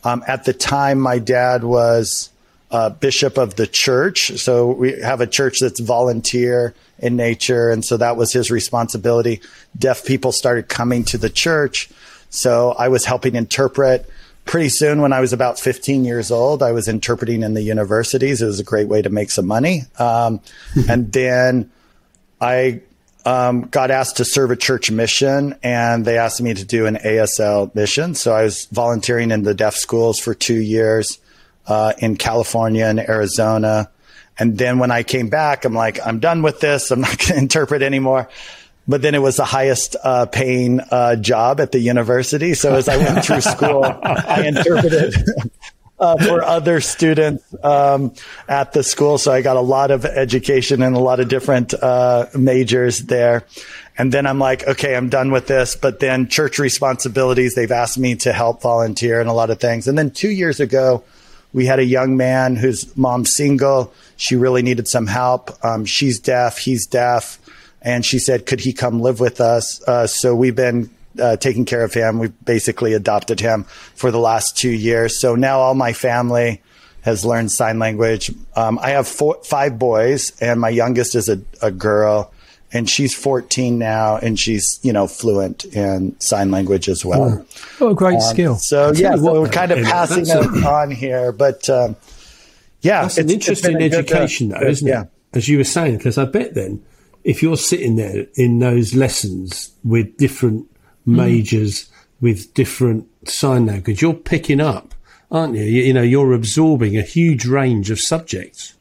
Um, at the time, my dad was uh, bishop of the church. So we have a church that's volunteer in nature. And so that was his responsibility. Deaf people started coming to the church. So I was helping interpret. Pretty soon, when I was about 15 years old, I was interpreting in the universities. It was a great way to make some money. Um, and then I um, got asked to serve a church mission, and they asked me to do an ASL mission. So I was volunteering in the deaf schools for two years uh, in California and Arizona. And then when I came back, I'm like, I'm done with this. I'm not going to interpret anymore. But then it was the highest uh, paying uh, job at the university. So as I went through school, I interpreted uh, for other students um, at the school. So I got a lot of education and a lot of different uh, majors there. And then I'm like, okay, I'm done with this. But then church responsibilities, they've asked me to help volunteer and a lot of things. And then two years ago, we had a young man whose mom's single. She really needed some help. Um, she's deaf. He's deaf. And she said, could he come live with us? Uh, so we've been uh, taking care of him. We've basically adopted him for the last two years. So now all my family has learned sign language. Um, I have four, five boys, and my youngest is a, a girl and she's 14 now and she's you know fluent in sign language as well oh, great um, skill so yeah so we're kind of passing it on here but um, yeah that's an interesting education though isn't yeah. it as you were saying because i bet then if you're sitting there in those lessons with different hmm. majors mm. with different sign language you're picking up aren't you? you you know you're absorbing a huge range of subjects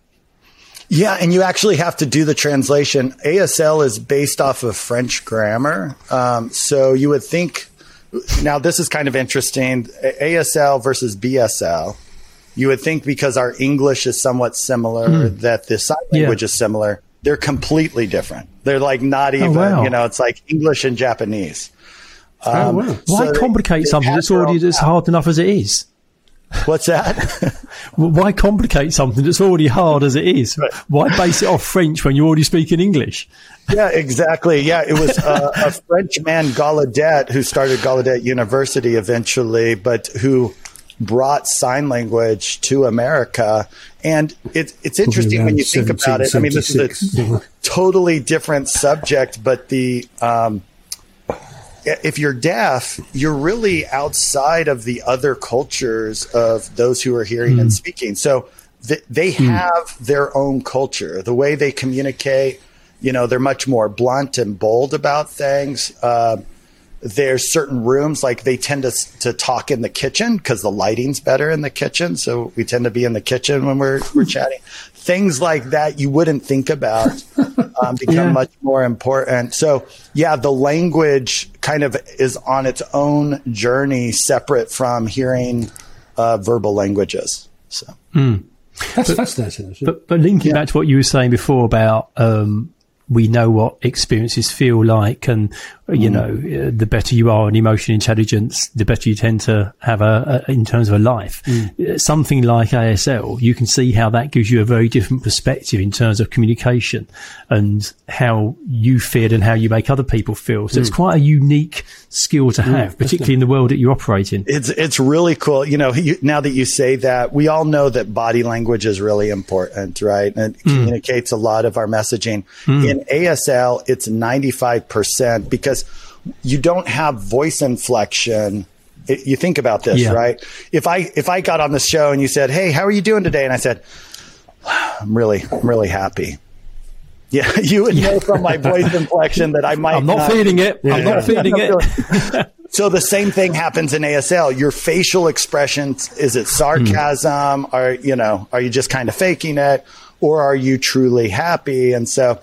yeah, and you actually have to do the translation. ASL is based off of French grammar. Um, so you would think, now this is kind of interesting ASL versus BSL. You would think because our English is somewhat similar, hmm. that the sign language yeah. is similar. They're completely different. They're like not oh, even, oh, wow. you know, it's like English and Japanese. Oh, um, oh, wow. Why so complicate something that's already as hard enough as it is? What's that? Why complicate something that's already hard as it is? Right. Why base it off French when you're already speaking English? Yeah, exactly. Yeah, it was uh, a French man, Gallaudet, who started Gallaudet University eventually, but who brought sign language to America. And it, it's interesting when you think about it. I mean, this is a totally different subject, but the um, if you're deaf, you're really outside of the other cultures of those who are hearing mm. and hmm. speaking. So th- they mm. have their own culture. The way they communicate, you know, they're much more blunt and bold about things. Uh, there's certain rooms like they tend to to talk in the kitchen because the lighting's better in the kitchen, so we tend to be in the kitchen when we're we're chatting. Things like that you wouldn't think about um, become yeah. much more important. So yeah, the language kind of is on its own journey, separate from hearing uh, verbal languages. So. Mm. That's but, fascinating. But, but linking yeah. back to what you were saying before about um, we know what experiences feel like and you mm. know uh, the better you are in emotional intelligence the better you tend to have a, a in terms of a life mm. Uh, something like asl you can see how that gives you a very different perspective in terms of communication and how you feel and how you make other people feel so mm. it's quite a unique skill to mm. have particularly in the world that you operate in it's it's really cool you know you, now that you say that we all know that body language is really important right and it mm. communicates a lot of our messaging mm. in in ASL, it's 95% because you don't have voice inflection. It, you think about this, yeah. right? If I, if I got on the show and you said, Hey, how are you doing today? And I said, I'm really, I'm really happy. Yeah, you would know from my voice inflection that I might. I'm not, not feeding it. Yeah. I'm not feeding it. so the same thing happens in ASL. Your facial expressions is it sarcasm? Mm. Are you know? Are you just kind of faking it, or are you truly happy? And so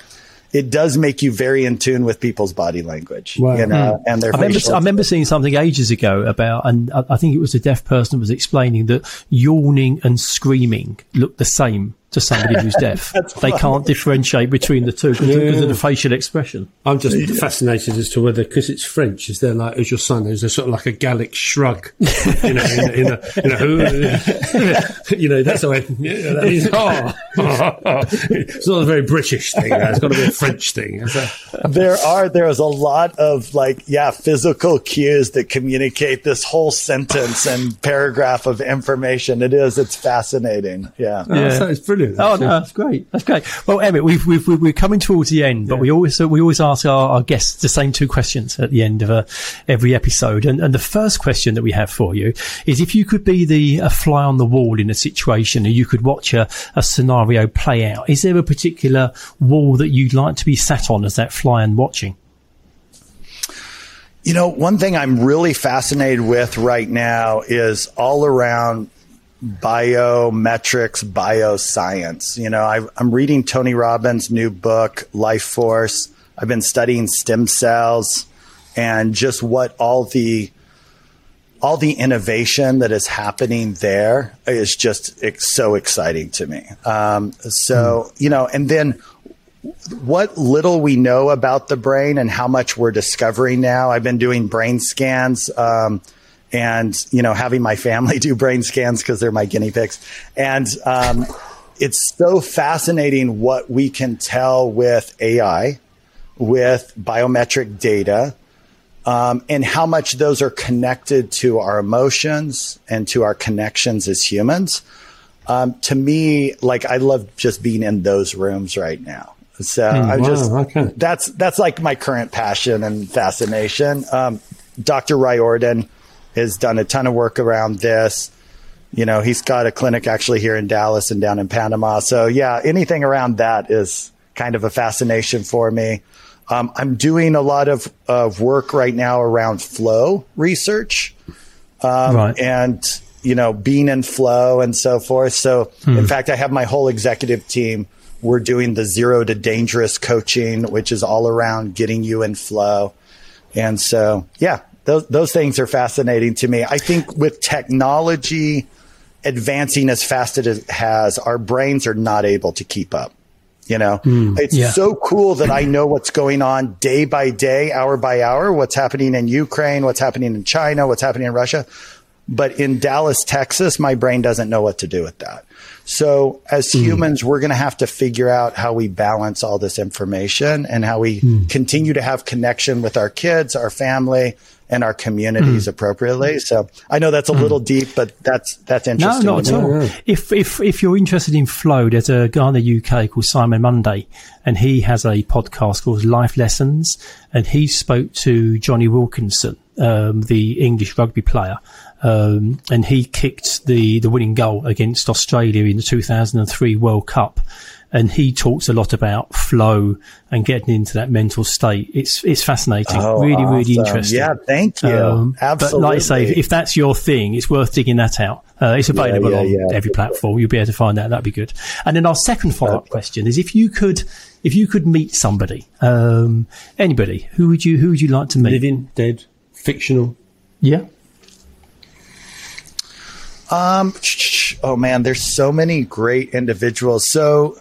it does make you very in tune with people's body language, wow. you know, mm. and their. I remember, I remember, seeing something ages ago about, and I think it was a deaf person was explaining that yawning and screaming look the same to somebody who's deaf. they can't differentiate between the two because yeah. of the facial expression. I'm just yeah. fascinated as to whether, because it's French, is there like, as your son, is there sort of like a Gallic shrug? you know, in, in, a, in a, you know, that's the way, yeah, that is, oh, it's not a very British thing. It's got to be a French thing. there are, there is a lot of like, yeah, physical cues that communicate this whole sentence and paragraph of information. It is, it's fascinating. Yeah. yeah. Oh, it's brilliant brilliant. Oh no, that's great. That's great. Well, Emmett, we've, we've, we're coming towards the end, but yeah. we always we always ask our, our, guests the same two questions at the end of a, uh, every episode. And, and the first question that we have for you is: if you could be the a fly on the wall in a situation, and you could watch a, a scenario play out, is there a particular wall that you'd like to be sat on as that fly and watching? You know, one thing I'm really fascinated with right now is all around biometrics, bioscience. You know, I, am reading Tony Robbins' new book, Life Force. I've been studying stem cells and just what all the all the innovation that is happening there is just so exciting to me. Um, so mm. you know, and then what little we know about the brain and how much we're discovering now. I've been doing brain scans. Um, and you know having my family do brain scans because they're my guinea pigs. And um, it's so fascinating what we can tell with ai with biometric data um, and how much those are connected to our emotions and to our connections as humans. Um, to me like i love just being in those rooms right now. So mm, i'm wow, just okay. that's that's like my current passion and fascination. Um, dr Riordan has done a ton of work around this. You know, he's got a clinic actually here in Dallas and down in Panama. So yeah, anything around that is kind of a fascination for me. Um, I'm doing a lot of, of work right now around flow research, um, right. and you know, being in flow and so forth. So, hmm. in fact, I have my whole executive team. We're doing the zero to dangerous coaching, which is all around getting you in flow. And so, yeah, those, those things are fascinating to me. I think with technology advancing as fast as it has, our brains are not able to keep up. You know, mm, it's yeah. so cool that I know what's going on day by day, hour by hour, what's happening in Ukraine, what's happening in China, what's happening in Russia. But in Dallas, Texas, my brain doesn't know what to do with that. So as mm. humans, we're going to have to figure out how we balance all this information and how we mm. continue to have connection with our kids, our family, and our communities mm. appropriately. So I know that's a mm. little deep, but that's that's interesting. No, not at all. If if if you're interested in flow, there's a guy in the UK called Simon Mundie, and he has a podcast called Life Lessons, and he spoke to Jonny Wilkinson, um, the English rugby player, um, and he kicked the the winning goal against Australia in the 2003 World Cup and he talks a lot about flow and getting into that mental state. It's it's fascinating, Oh, really, really interesting. Yeah, thank you. Um, Absolutely. But like I say, if that's your thing, it's worth digging that out. Uh, it's available yeah, on yeah. every platform. You'll be able to find that. That'd be good. And then our second follow up question is: if you could, if you could meet somebody, um, anybody, who would you who would you like to meet? Living, dead, fictional. Yeah. Um, oh man, there's so many great individuals. So,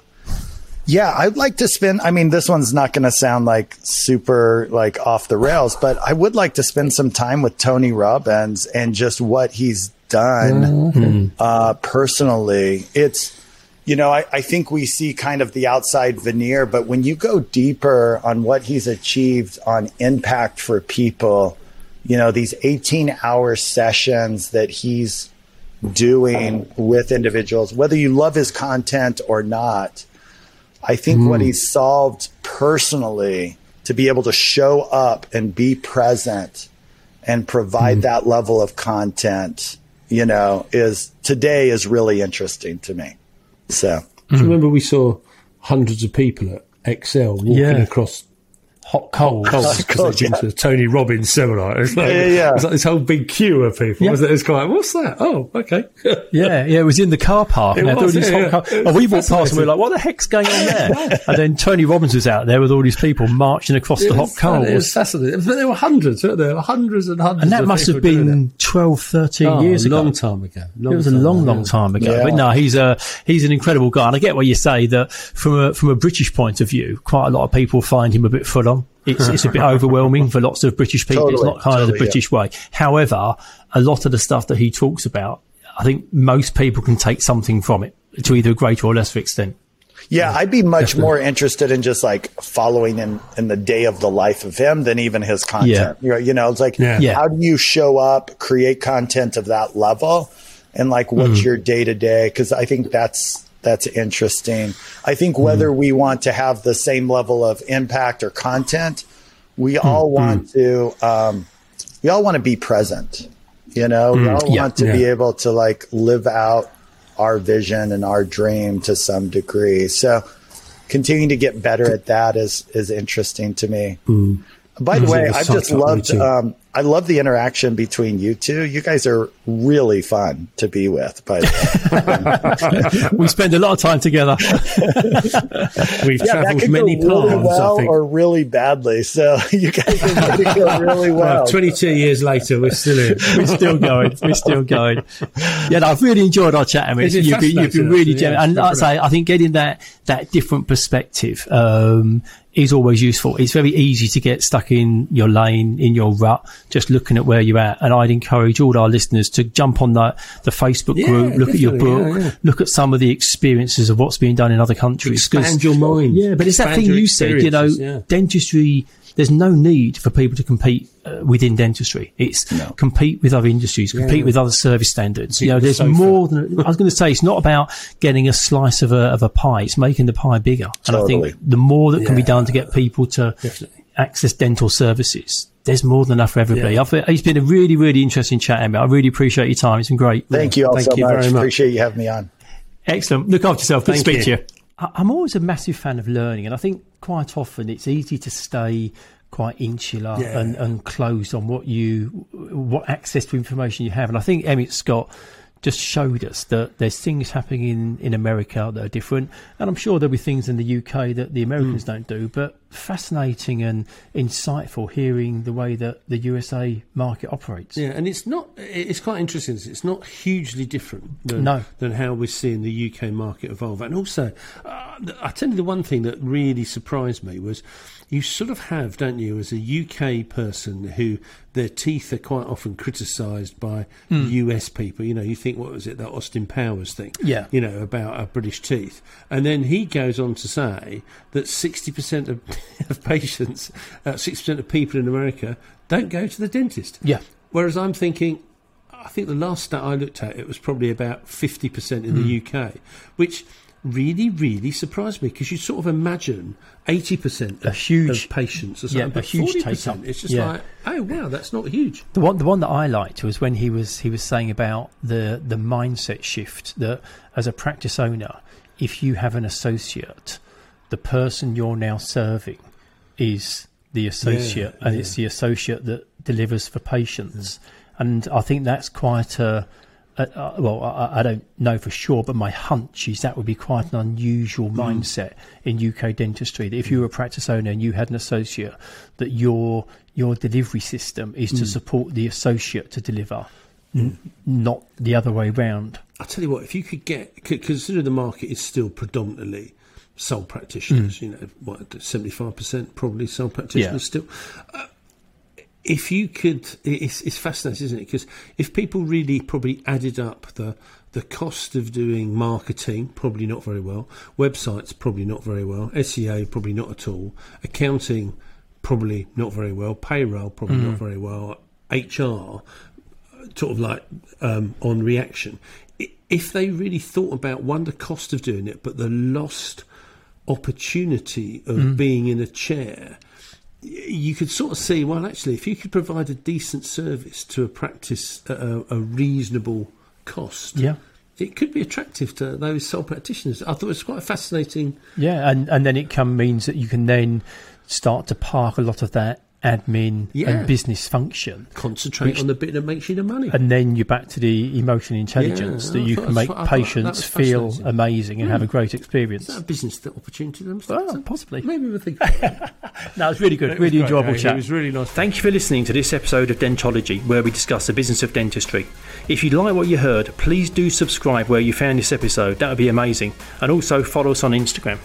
yeah, I'd like to spend. I mean, this one's not going to sound like super like off the rails, but I would like to spend some time with Tony Robbins and just what he's done uh, personally. It's you know, I, I think we see kind of the outside veneer, but when you go deeper on what he's achieved on impact for people, you know, these 18 hour sessions that he's doing with individuals, whether you love his content or not, I think what hmm. he's solved personally to be able to show up and be present and provide hmm. that level of content, you know, is today is really interesting to me. So, hmm. Do you remember we saw hundreds of people at ExCeL walking Yeah. across Hot coals. coals because they'd been to the Tony Robbins seminar? It's like, Yeah, yeah, yeah. It's like this whole big queue of people. Yeah. Wasn't it? It's quite, what's that? Oh, okay. Yeah, yeah, it was in the car park. and was, yeah, hot car- oh, and we walked past and we were like, what the heck's going on there? and then Tony Robbins was out there with all these people marching across the It hot was fun. It was coals. fascinating. But there were hundreds, weren't there? Hundreds and hundreds. And that of must have been 12, 13. Oh, years a ago. long time ago. It was a long, long time ago. But no, he's a he's an incredible guy, and I get what you say that from a from a British point of view, quite a lot of people find him a bit full on. It's it's a bit overwhelming for lots of British people. it's not kind of the totally, British way. However, a lot of the stuff that he talks about, I think most people can take something from it to either a greater or lesser extent. yeah, I'd be much more interested in just like following in, in the day of the life of him than even his content. You know, you know, it's like, Yeah. Yeah. how do you show up, create content of that level? And like, what's mm-hmm. your day to day? Cause I think that's, that's interesting. I think whether we want to have the same level of impact or content, we all want to, um, we all want to be present. You know, we all Yeah. want to be able to like live out our vision and our dream to some degree. So continuing to get better at that is is interesting to me. By the way, I've just psych up me loved um, I love the interaction between you two. You guys are really fun to be with, by the way. we spend a lot of time together. We've Yeah, that travelled could many go really paths, well I think. or really badly. So you guys are go really well. Well, 22 years later, we're still here. We're still going. We're still going. Yeah, no, I've really enjoyed our chat. I mean, you've been, you've been really actually, genuine. yeah, And like I say, I think getting that, that different perspective, um, is always useful. It's very easy to get stuck in your lane, in your rut, just looking at where you're at. And I'd encourage all our listeners to jump on the, the Facebook Yeah, group, look at your book, yeah, yeah. look at some of the experiences of what's being done in other countries. Expand your mind. yeah, but it's that thing you said, you know, yeah. dentistry, there's no need for people to compete uh, within dentistry. It's compete with other industries, compete yeah. with other service standards. you know, there's sofa. more than, I was going to say, it's not about getting a slice of a, of a pie. It's making the pie bigger. And I think the more that can be Yeah. Done to get people to Definitely. access dental services, there's more than enough for everybody. Yeah. I've, it's been a really, really interesting chat, Emmett. I really appreciate your time. It's been great. Thank you all Thank so you much. very much. Appreciate you having me on. Excellent. Look after yourself. Good Thank to speak you. to you. I- I'm always a massive fan of learning, and I think quite often it's easy to stay quite insular Yeah. and, and closed on what you, what access to information you have. And I think Emmett Scott just showed us that there's things happening in, in America that are different, and I'm sure there'll be things in the UK that the. Americans don't do. But fascinating and insightful hearing the way that the USA market operates. Yeah, and it's not. It's quite interesting. It's not hugely different than, No. than how we're seeing the UK market evolve. And also, uh, I tell you the one thing that really surprised me was you sort of have, don't you, as a UK person who their teeth are quite often criticised by Hmm. US people. You know, you think what was it that Austin Powers thing? Yeah. you know about our British teeth, and then he goes on to say that sixty percent of, of patients, uh, sixty percent of people in America don't go to the dentist. Yeah. Whereas I'm thinking, I think the last stat I looked at, it was probably about 50% in the UK, which really, really surprised me because you sort of imagine 80% A of, huge- of patients yeah, a huge 40%, take-up. it's just Yeah. like, oh, wow, that's not huge. The one, the one that I liked was when he was he was saying about the the mindset shift that as a practice owner, if you have an associate, the person you're now serving is the associate, and yeah. it's the associate that delivers for patients. Mm. And I think that's quite a, a, a well, I, I don't know for sure, but my hunch is that would be quite an unusual hmm. mindset in UK dentistry. That if you were a practice owner and you had an associate, that your your delivery system is to hmm. support the associate to deliver, hmm. n- not the other way round. I'll tell you what, if you could get, consider the market is still predominantly sole practitioners, Mm. you know, what, 75% probably sole practitioners still. Uh, if you could, it's, it's fascinating, isn't it? Because if people really probably added up the the cost of doing marketing, probably not very well, websites, probably not very well, SEO, probably not at all, accounting, probably not very well, payroll, probably not very well, HR, sort of like um, on reaction. If they really thought about one, the cost of doing it, but the lost opportunity of being in a chair, you could sort of see, well, actually, if you could provide a decent service to a practice at a, a reasonable cost, Yeah. it could be attractive to those sole practitioners. I thought it was quite fascinating. Yeah, and, and then it come means that you can then start to park a lot of that admin Yeah. and business function. Concentrate Which- on the bit that makes you the money. And then you're back to the emotional intelligence Yeah, that I you can make what- I thought that patients feel amazing and have a hmm. great experience. Is that a business opportunity? Them? Well, possibly. Maybe we'll think. No, it's really good, It really enjoyable Jay. chat. It was really nice. Thank you for listening to this episode of Dentology, where we discuss the business of dentistry. If you like what you heard, please do subscribe where you found this episode. That would be amazing. And also follow us on Instagram.